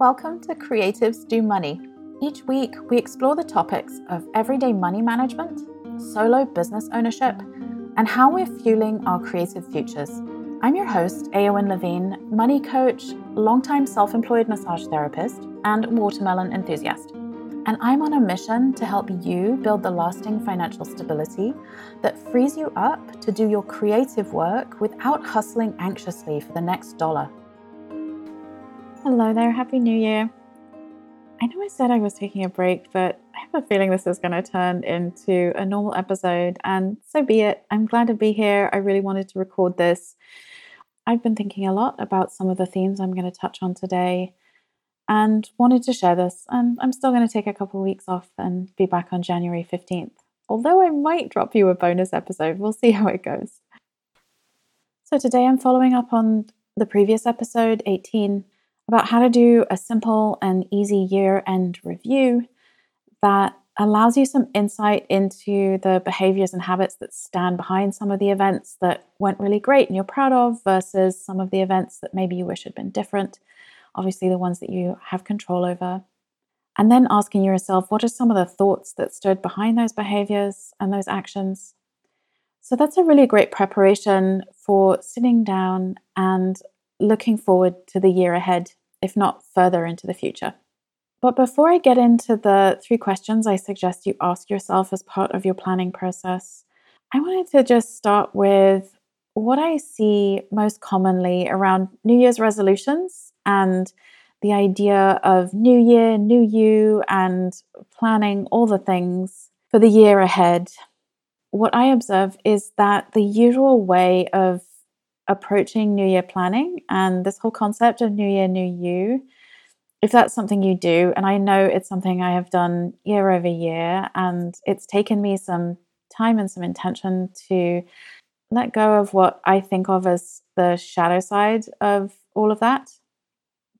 Welcome to Creatives Do Money. Each week, we explore the topics of everyday money management, solo business ownership, and how we're fueling our creative futures. I'm your host, Eowyn Levine, money coach, longtime self employed massage therapist, and watermelon enthusiast. And I'm on a mission to help you build the lasting financial stability that frees you up to do your creative work without hustling anxiously for the next dollar. Hello there, Happy New Year. I know I said I was taking a break, but I have a feeling this is going to turn into a normal episode, and so be it. I'm glad to be here. I really wanted to record this. I've been thinking a lot about some of the themes I'm going to touch on today and wanted to share this. And I'm still going to take a couple of weeks off and be back on January 15th. Although I might drop you a bonus episode, we'll see how it goes. So today I'm following up on the previous episode 18 about how to do a simple and easy year end review that allows you some insight into the behaviors and habits that stand behind some of the events that went really great and you're proud of versus some of the events that maybe you wish had been different. Obviously, the ones that you have control over. And then asking yourself, what are some of the thoughts that stood behind those behaviors and those actions? So that's a really great preparation for sitting down and looking forward to the year ahead if not further into the future. But before I get into the three questions I suggest you ask yourself as part of your planning process, I wanted to just start with what I see most commonly around New Year's resolutions and the idea of new year, new you, and planning all the things for the year ahead. What I observe is that the usual way of approaching New Year planning and this whole concept of New Year, New You, if that's something you do, and I know it's something I have done year over year, and it's taken me some time and some intention to let go of what I think of as the shadow side of all of that.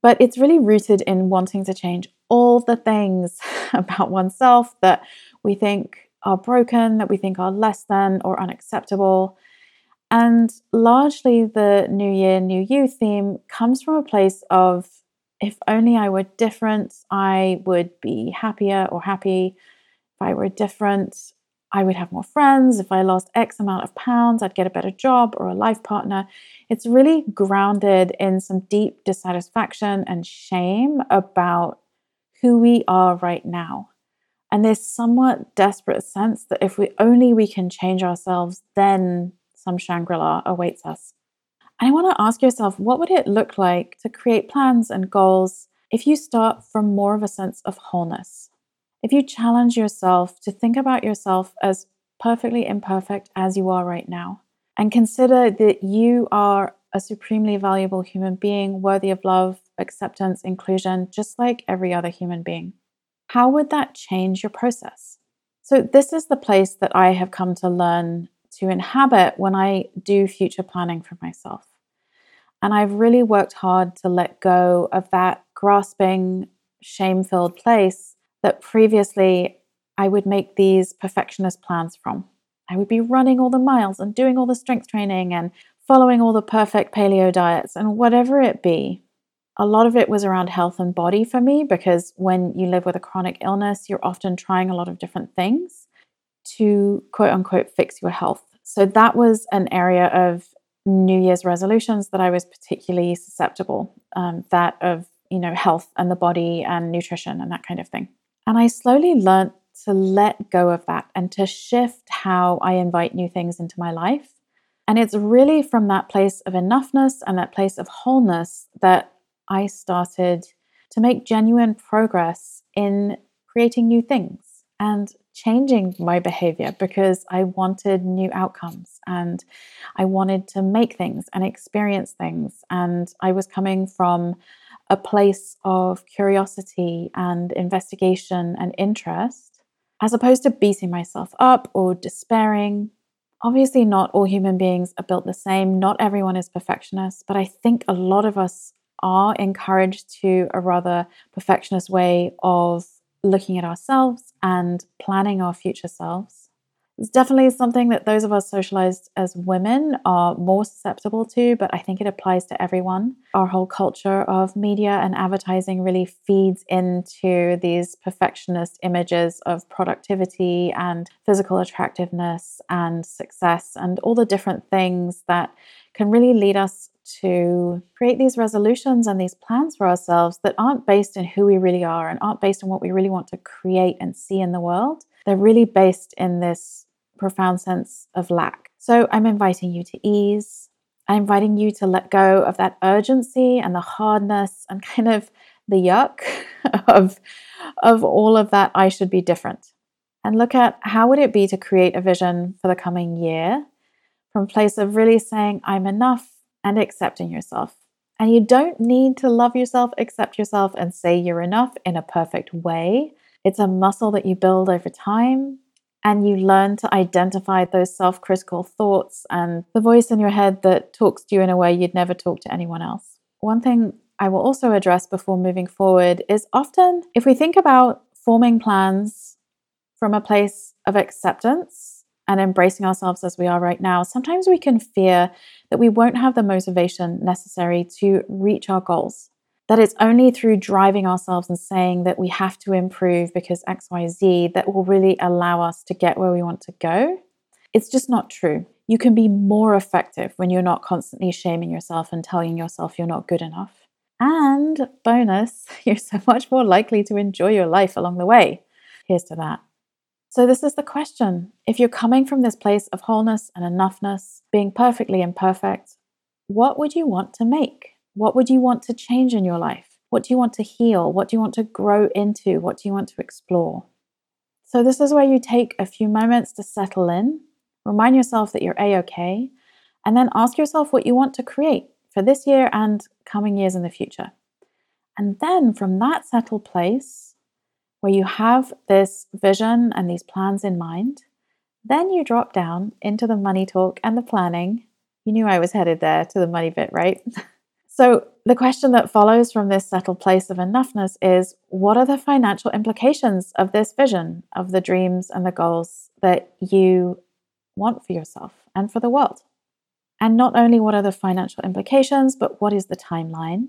But it's really rooted in wanting to change all the things about oneself that we think are broken, that we think are less than or unacceptable. And largely, the New Year, New You theme comes from a place of if only I were different, I would be happier or happy. If I were different, I would have more friends. If I lost X amount of pounds, I'd get a better job or a life partner. It's really grounded in some deep dissatisfaction and shame about who we are right now. And this somewhat desperate sense that if we only we can change ourselves, then some Shangri La awaits us. And I want to ask yourself what would it look like to create plans and goals if you start from more of a sense of wholeness? If you challenge yourself to think about yourself as perfectly imperfect as you are right now, and consider that you are a supremely valuable human being worthy of love, acceptance, inclusion, just like every other human being. How would that change your process? So, this is the place that I have come to learn to inhabit when I do future planning for myself. And I've really worked hard to let go of that grasping, shame filled place that previously I would make these perfectionist plans from. I would be running all the miles and doing all the strength training and following all the perfect paleo diets and whatever it be. A lot of it was around health and body for me because when you live with a chronic illness, you're often trying a lot of different things to quote unquote fix your health. So that was an area of New Year's resolutions that I was particularly susceptible, um, that of you know health and the body and nutrition and that kind of thing. And I slowly learned to let go of that and to shift how I invite new things into my life. And it's really from that place of enoughness and that place of wholeness that I started to make genuine progress in creating new things and changing my behavior because I wanted new outcomes and I wanted to make things and experience things. And I was coming from a place of curiosity and investigation and interest, as opposed to beating myself up or despairing. Obviously, not all human beings are built the same. Not everyone is perfectionist, but I think a lot of us are encouraged to a rather perfectionist way of looking at ourselves and planning our future selves. It's definitely something that those of us socialized as women are more susceptible to, but I think it applies to everyone. Our whole culture of media and advertising really feeds into these perfectionist images of productivity and physical attractiveness and success and all the different things that can really lead us to create these resolutions and these plans for ourselves that aren't based in who we really are and aren't based on what we really want to create and see in the world. They're really based in this profound sense of lack. So I'm inviting you to ease. I'm inviting you to let go of that urgency and the hardness and kind of the yuck of, of all of that I should be different. And look at how would it be to create a vision for the coming year from a place of really saying, I'm enough and accepting yourself. And you don't need to love yourself, accept yourself, and say you're enough in a perfect way. It's a muscle that you build over time and you learn to identify those self critical thoughts and the voice in your head that talks to you in a way you'd never talk to anyone else. One thing I will also address before moving forward is often if we think about forming plans from a place of acceptance and embracing ourselves as we are right now, sometimes we can fear that we won't have the motivation necessary to reach our goals that it's only through driving ourselves and saying that we have to improve because XYZ that will really allow us to get where we want to go. It's just not true. You can be more effective when you're not constantly shaming yourself and telling yourself you're not good enough. And bonus, you're so much more likely to enjoy your life along the way. Here's to that. So, this is the question. If you're coming from this place of wholeness and enoughness, being perfectly imperfect, what would you want to make? What would you want to change in your life? What do you want to heal? What do you want to grow into? What do you want to explore? So, this is where you take a few moments to settle in, remind yourself that you're A OK, and then ask yourself what you want to create for this year and coming years in the future. And then from that settled place, where you have this vision and these plans in mind, then you drop down into the money talk and the planning. You knew I was headed there to the money bit, right? So, the question that follows from this settled place of enoughness is what are the financial implications of this vision, of the dreams and the goals that you want for yourself and for the world? And not only what are the financial implications, but what is the timeline?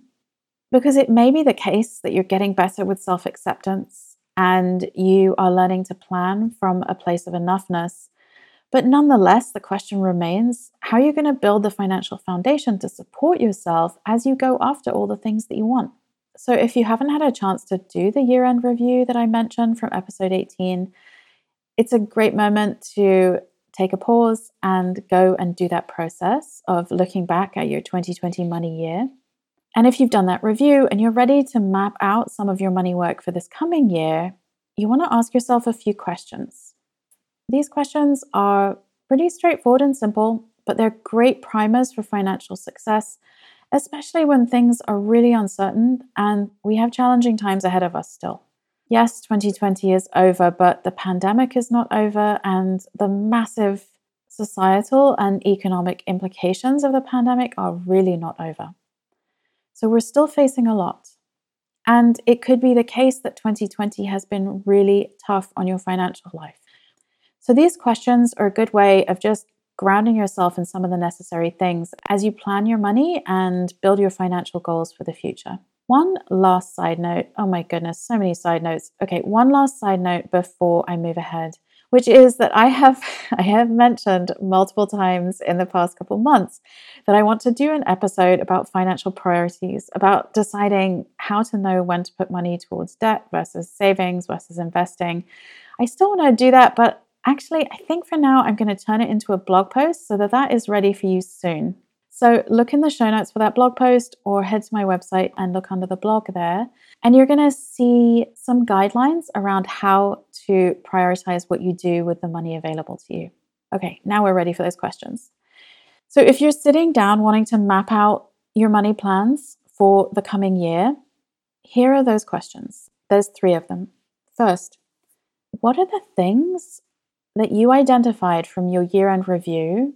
Because it may be the case that you're getting better with self acceptance and you are learning to plan from a place of enoughness but nonetheless, the question remains how are you going to build the financial foundation to support yourself as you go after all the things that you want? So, if you haven't had a chance to do the year end review that I mentioned from episode 18, it's a great moment to take a pause and go and do that process of looking back at your 2020 money year. And if you've done that review and you're ready to map out some of your money work for this coming year, you want to ask yourself a few questions. These questions are pretty straightforward and simple, but they're great primers for financial success, especially when things are really uncertain and we have challenging times ahead of us still. Yes, 2020 is over, but the pandemic is not over, and the massive societal and economic implications of the pandemic are really not over. So we're still facing a lot. And it could be the case that 2020 has been really tough on your financial life. So, these questions are a good way of just grounding yourself in some of the necessary things as you plan your money and build your financial goals for the future. One last side note oh my goodness, so many side notes. Okay, one last side note before I move ahead which is that I have I have mentioned multiple times in the past couple months that I want to do an episode about financial priorities, about deciding how to know when to put money towards debt versus savings versus investing. I still want to do that, but Actually, I think for now I'm going to turn it into a blog post so that that is ready for you soon. So look in the show notes for that blog post or head to my website and look under the blog there. And you're going to see some guidelines around how to prioritize what you do with the money available to you. Okay, now we're ready for those questions. So if you're sitting down wanting to map out your money plans for the coming year, here are those questions. There's three of them. First, what are the things that you identified from your year end review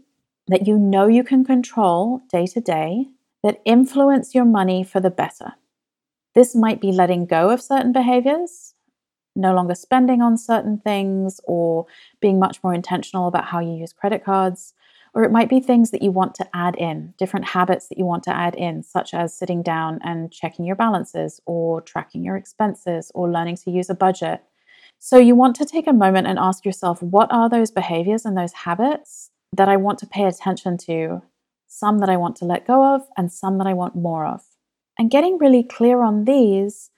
that you know you can control day to day that influence your money for the better. This might be letting go of certain behaviors, no longer spending on certain things or being much more intentional about how you use credit cards. Or it might be things that you want to add in, different habits that you want to add in, such as sitting down and checking your balances or tracking your expenses or learning to use a budget. So you want to take a moment and ask yourself what are those behaviors and those habits that I want to pay attention to, some that I want to let go of, and some that I want more of. And getting really clear on these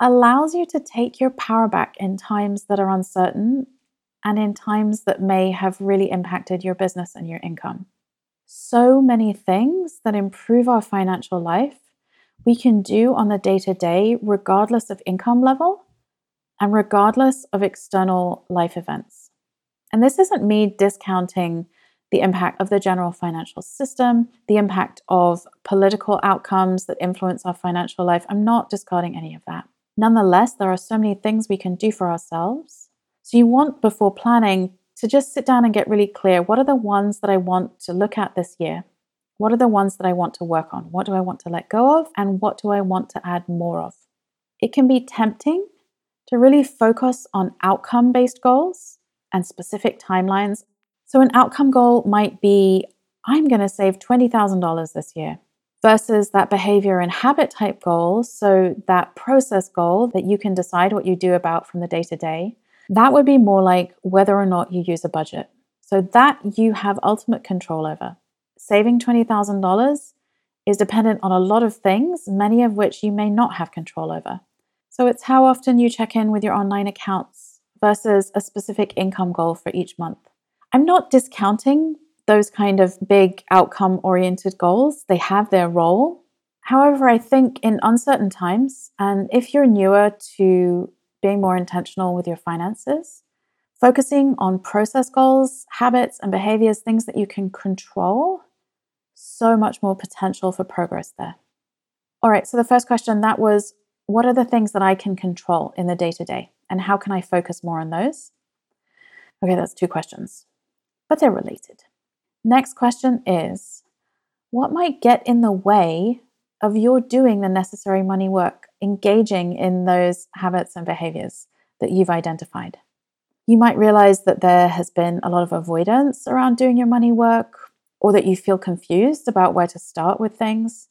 allows you to take your power back in times that are uncertain and in times that may have really impacted your business and your income. So many things that improve our financial life we can do on the day to day, regardless of income level and regardless of external life events. And this isn't me discounting the impact of the general financial system, the impact of political outcomes that influence our financial life. I'm not discarding any of that. Nonetheless, there are so many things we can do for ourselves. So, you want before planning to just sit down and get really clear what are the ones that I want to look at this year? What are the ones that I want to work on? What do I want to let go of? And what do I want to add more of? It can be tempting to really focus on outcome based goals and specific timelines. So, an outcome goal might be I'm going to save $20,000 this year versus that behavior and habit type goal. So, that process goal that you can decide what you do about from the day to day, that would be more like whether or not you use a budget. So, that you have ultimate control over. Saving $20,000 is dependent on a lot of things, many of which you may not have control over. So, it's how often you check in with your online accounts versus a specific income goal for each month. I'm not discounting those kind of big outcome oriented goals, they have their role. However, I think in uncertain times, and if you're newer to being more intentional with your finances, focusing on process goals, habits, and behaviors, things that you can control, so much more potential for progress there. All right, so the first question that was what are the things that I can control in the day to day, and how can I focus more on those? Okay, that's two questions, but they're related. Next question is What might get in the way of your doing the necessary money work, engaging in those habits and behaviors that you've identified? You might realize that there has been a lot of avoidance around doing your money work, or that you feel confused about where to start with things.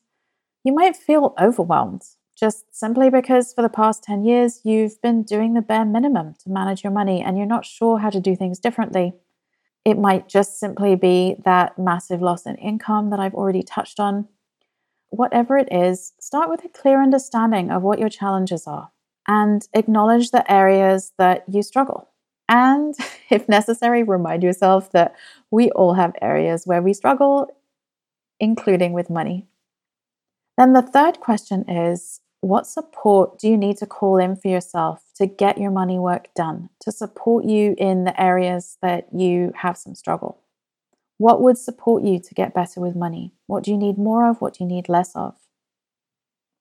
You might feel overwhelmed just simply because for the past 10 years you've been doing the bare minimum to manage your money and you're not sure how to do things differently. It might just simply be that massive loss in income that I've already touched on. Whatever it is, start with a clear understanding of what your challenges are and acknowledge the areas that you struggle. And if necessary, remind yourself that we all have areas where we struggle, including with money. Then the third question is what support do you need to call in for yourself to get your money work done, to support you in the areas that you have some struggle? What would support you to get better with money? What do you need more of? What do you need less of?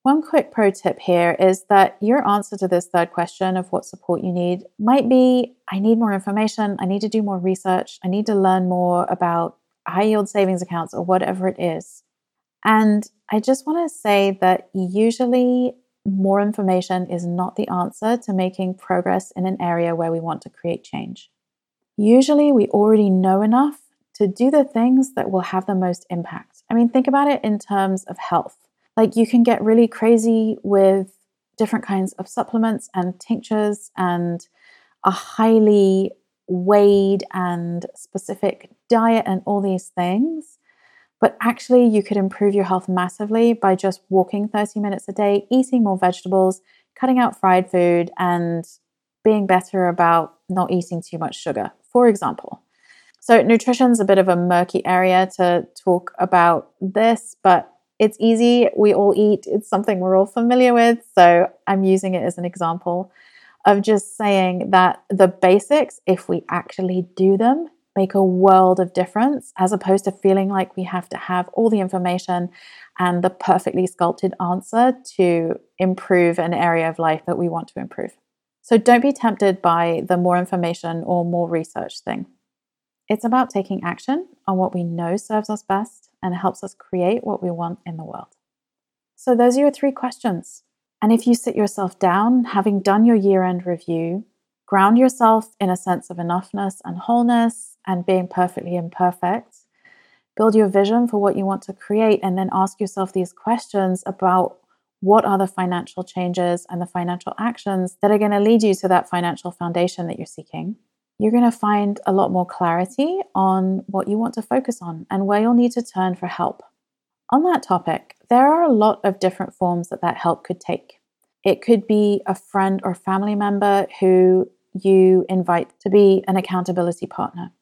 One quick pro tip here is that your answer to this third question of what support you need might be I need more information, I need to do more research, I need to learn more about high yield savings accounts or whatever it is. And I just want to say that usually more information is not the answer to making progress in an area where we want to create change. Usually, we already know enough to do the things that will have the most impact. I mean, think about it in terms of health. Like, you can get really crazy with different kinds of supplements and tinctures and a highly weighed and specific diet and all these things. But actually, you could improve your health massively by just walking 30 minutes a day, eating more vegetables, cutting out fried food, and being better about not eating too much sugar, for example. So, nutrition's a bit of a murky area to talk about this, but it's easy. We all eat, it's something we're all familiar with. So, I'm using it as an example of just saying that the basics, if we actually do them, make a world of difference as opposed to feeling like we have to have all the information and the perfectly sculpted answer to improve an area of life that we want to improve. So don't be tempted by the more information or more research thing. It's about taking action on what we know serves us best and helps us create what we want in the world. So, those are your three questions. And if you sit yourself down, having done your year end review, ground yourself in a sense of enoughness and wholeness and being perfectly imperfect, build your vision for what you want to create, and then ask yourself these questions about what are the financial changes and the financial actions that are going to lead you to that financial foundation that you're seeking. You're going to find a lot more clarity on what you want to focus on and where you'll need to turn for help. On that topic, there are a lot of different forms that that help could take. It could be a friend or family member who you invite to be an accountability partner.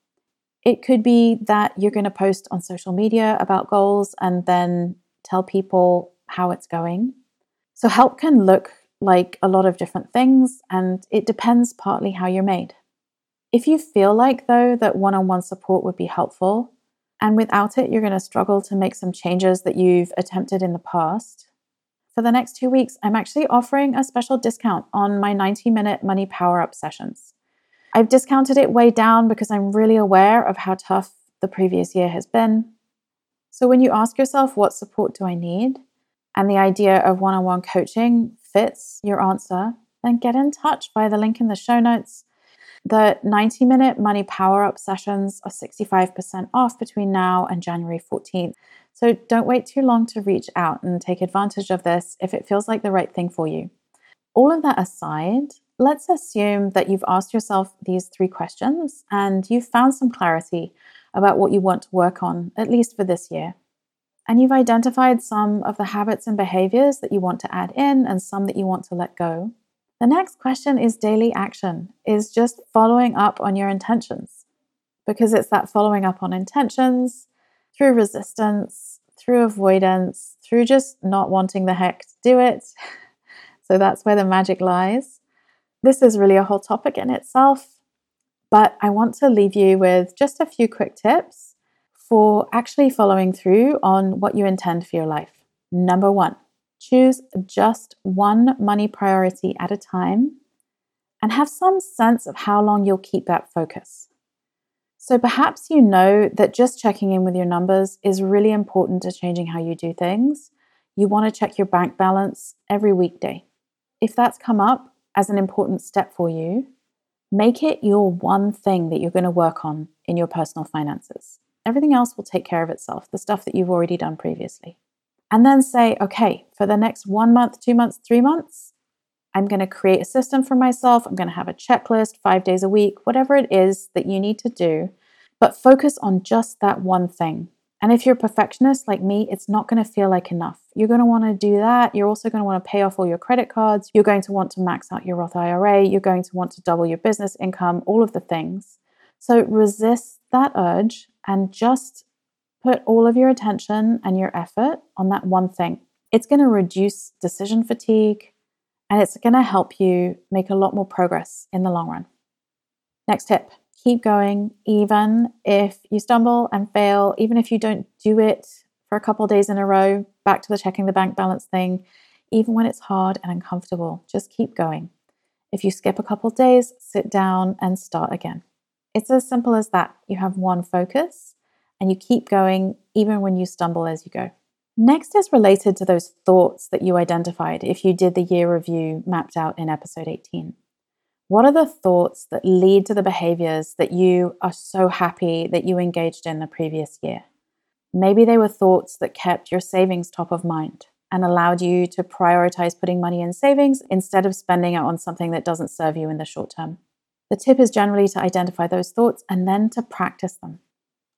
It could be that you're going to post on social media about goals and then tell people how it's going. So, help can look like a lot of different things, and it depends partly how you're made. If you feel like, though, that one on one support would be helpful, and without it, you're going to struggle to make some changes that you've attempted in the past. For the next two weeks, I'm actually offering a special discount on my 90 minute money power up sessions. I've discounted it way down because I'm really aware of how tough the previous year has been. So when you ask yourself, what support do I need? And the idea of one on one coaching fits your answer, then get in touch via the link in the show notes the 90 minute money power up sessions are 65% off between now and January 14th. So don't wait too long to reach out and take advantage of this if it feels like the right thing for you. All of that aside, let's assume that you've asked yourself these three questions and you've found some clarity about what you want to work on, at least for this year. And you've identified some of the habits and behaviors that you want to add in and some that you want to let go. The next question is daily action, is just following up on your intentions. Because it's that following up on intentions through resistance, through avoidance, through just not wanting the heck to do it. So that's where the magic lies. This is really a whole topic in itself, but I want to leave you with just a few quick tips for actually following through on what you intend for your life. Number one, Choose just one money priority at a time and have some sense of how long you'll keep that focus. So perhaps you know that just checking in with your numbers is really important to changing how you do things. You want to check your bank balance every weekday. If that's come up as an important step for you, make it your one thing that you're going to work on in your personal finances. Everything else will take care of itself, the stuff that you've already done previously and then say, okay, for the next one month, two months, three months, I'm going to create a system for myself. I'm going to have a checklist five days a week, whatever it is that you need to do, but focus on just that one thing. And if you're a perfectionist like me, it's not going to feel like enough. You're going to want to do that. You're also going to want to pay off all your credit cards. You're going to want to max out your Roth IRA. You're going to want to double your business income, all of the things. So resist that urge and just put all of your attention and your effort on that one thing. It's going to reduce decision fatigue and it's going to help you make a lot more progress in the long run. Next tip keep going, even if you stumble and fail, even if you don't do it for a couple days in a row, back to the checking the bank balance thing, even when it's hard and uncomfortable, just keep going. If you skip a couple days, sit down and start again. It's as simple as that. You have one focus and you keep going even when you stumble as you go. Next is related to those thoughts that you identified if you did the year review mapped out in episode 18. What are the thoughts that lead to the behaviors that you are so happy that you engaged in the previous year? Maybe they were thoughts that kept your savings top of mind and allowed you to prioritize putting money in savings instead of spending it on something that doesn't serve you in the short term. The tip is generally to identify those thoughts and then to practice them.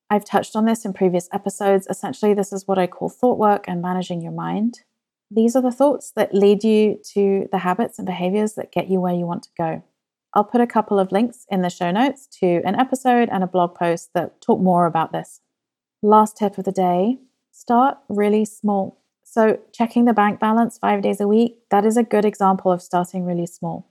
I've touched on this in previous episodes. Essentially, this is what I call thought work and managing your mind. These are the thoughts that lead you to the habits and behaviors that get you where you want to go. I'll put a couple of links in the show notes to an episode and a blog post that talk more about this. Last tip of the day start really small. So, checking the bank balance five days a week, that is a good example of starting really small.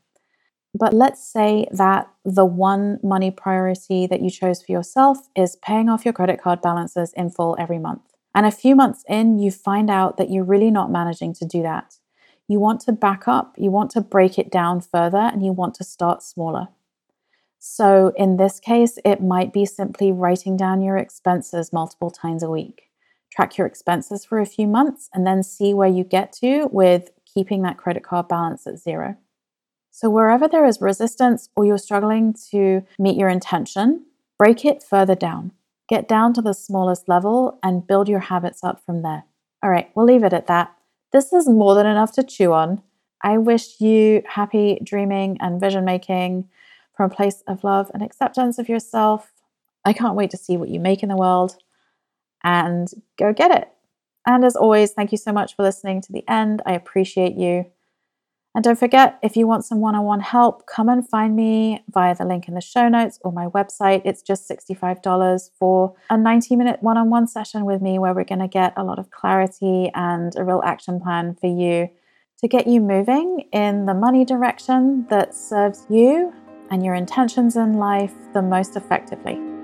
But let's say that the one money priority that you chose for yourself is paying off your credit card balances in full every month. And a few months in, you find out that you're really not managing to do that. You want to back up, you want to break it down further, and you want to start smaller. So, in this case, it might be simply writing down your expenses multiple times a week. Track your expenses for a few months and then see where you get to with keeping that credit card balance at zero. So, wherever there is resistance or you're struggling to meet your intention, break it further down. Get down to the smallest level and build your habits up from there. All right, we'll leave it at that. This is more than enough to chew on. I wish you happy dreaming and vision making from a place of love and acceptance of yourself. I can't wait to see what you make in the world and go get it. And as always, thank you so much for listening to the end. I appreciate you. And don't forget, if you want some one on one help, come and find me via the link in the show notes or my website. It's just $65 for a 90 minute one on one session with me where we're going to get a lot of clarity and a real action plan for you to get you moving in the money direction that serves you and your intentions in life the most effectively.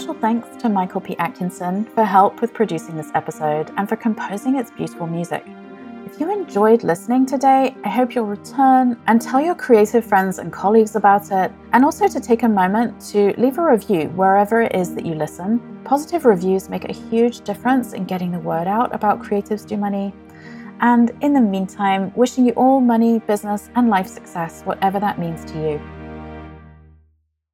Special thanks to Michael P. Atkinson for help with producing this episode and for composing its beautiful music. If you enjoyed listening today, I hope you'll return and tell your creative friends and colleagues about it, and also to take a moment to leave a review wherever it is that you listen. Positive reviews make a huge difference in getting the word out about Creatives Do Money. And in the meantime, wishing you all money, business, and life success, whatever that means to you.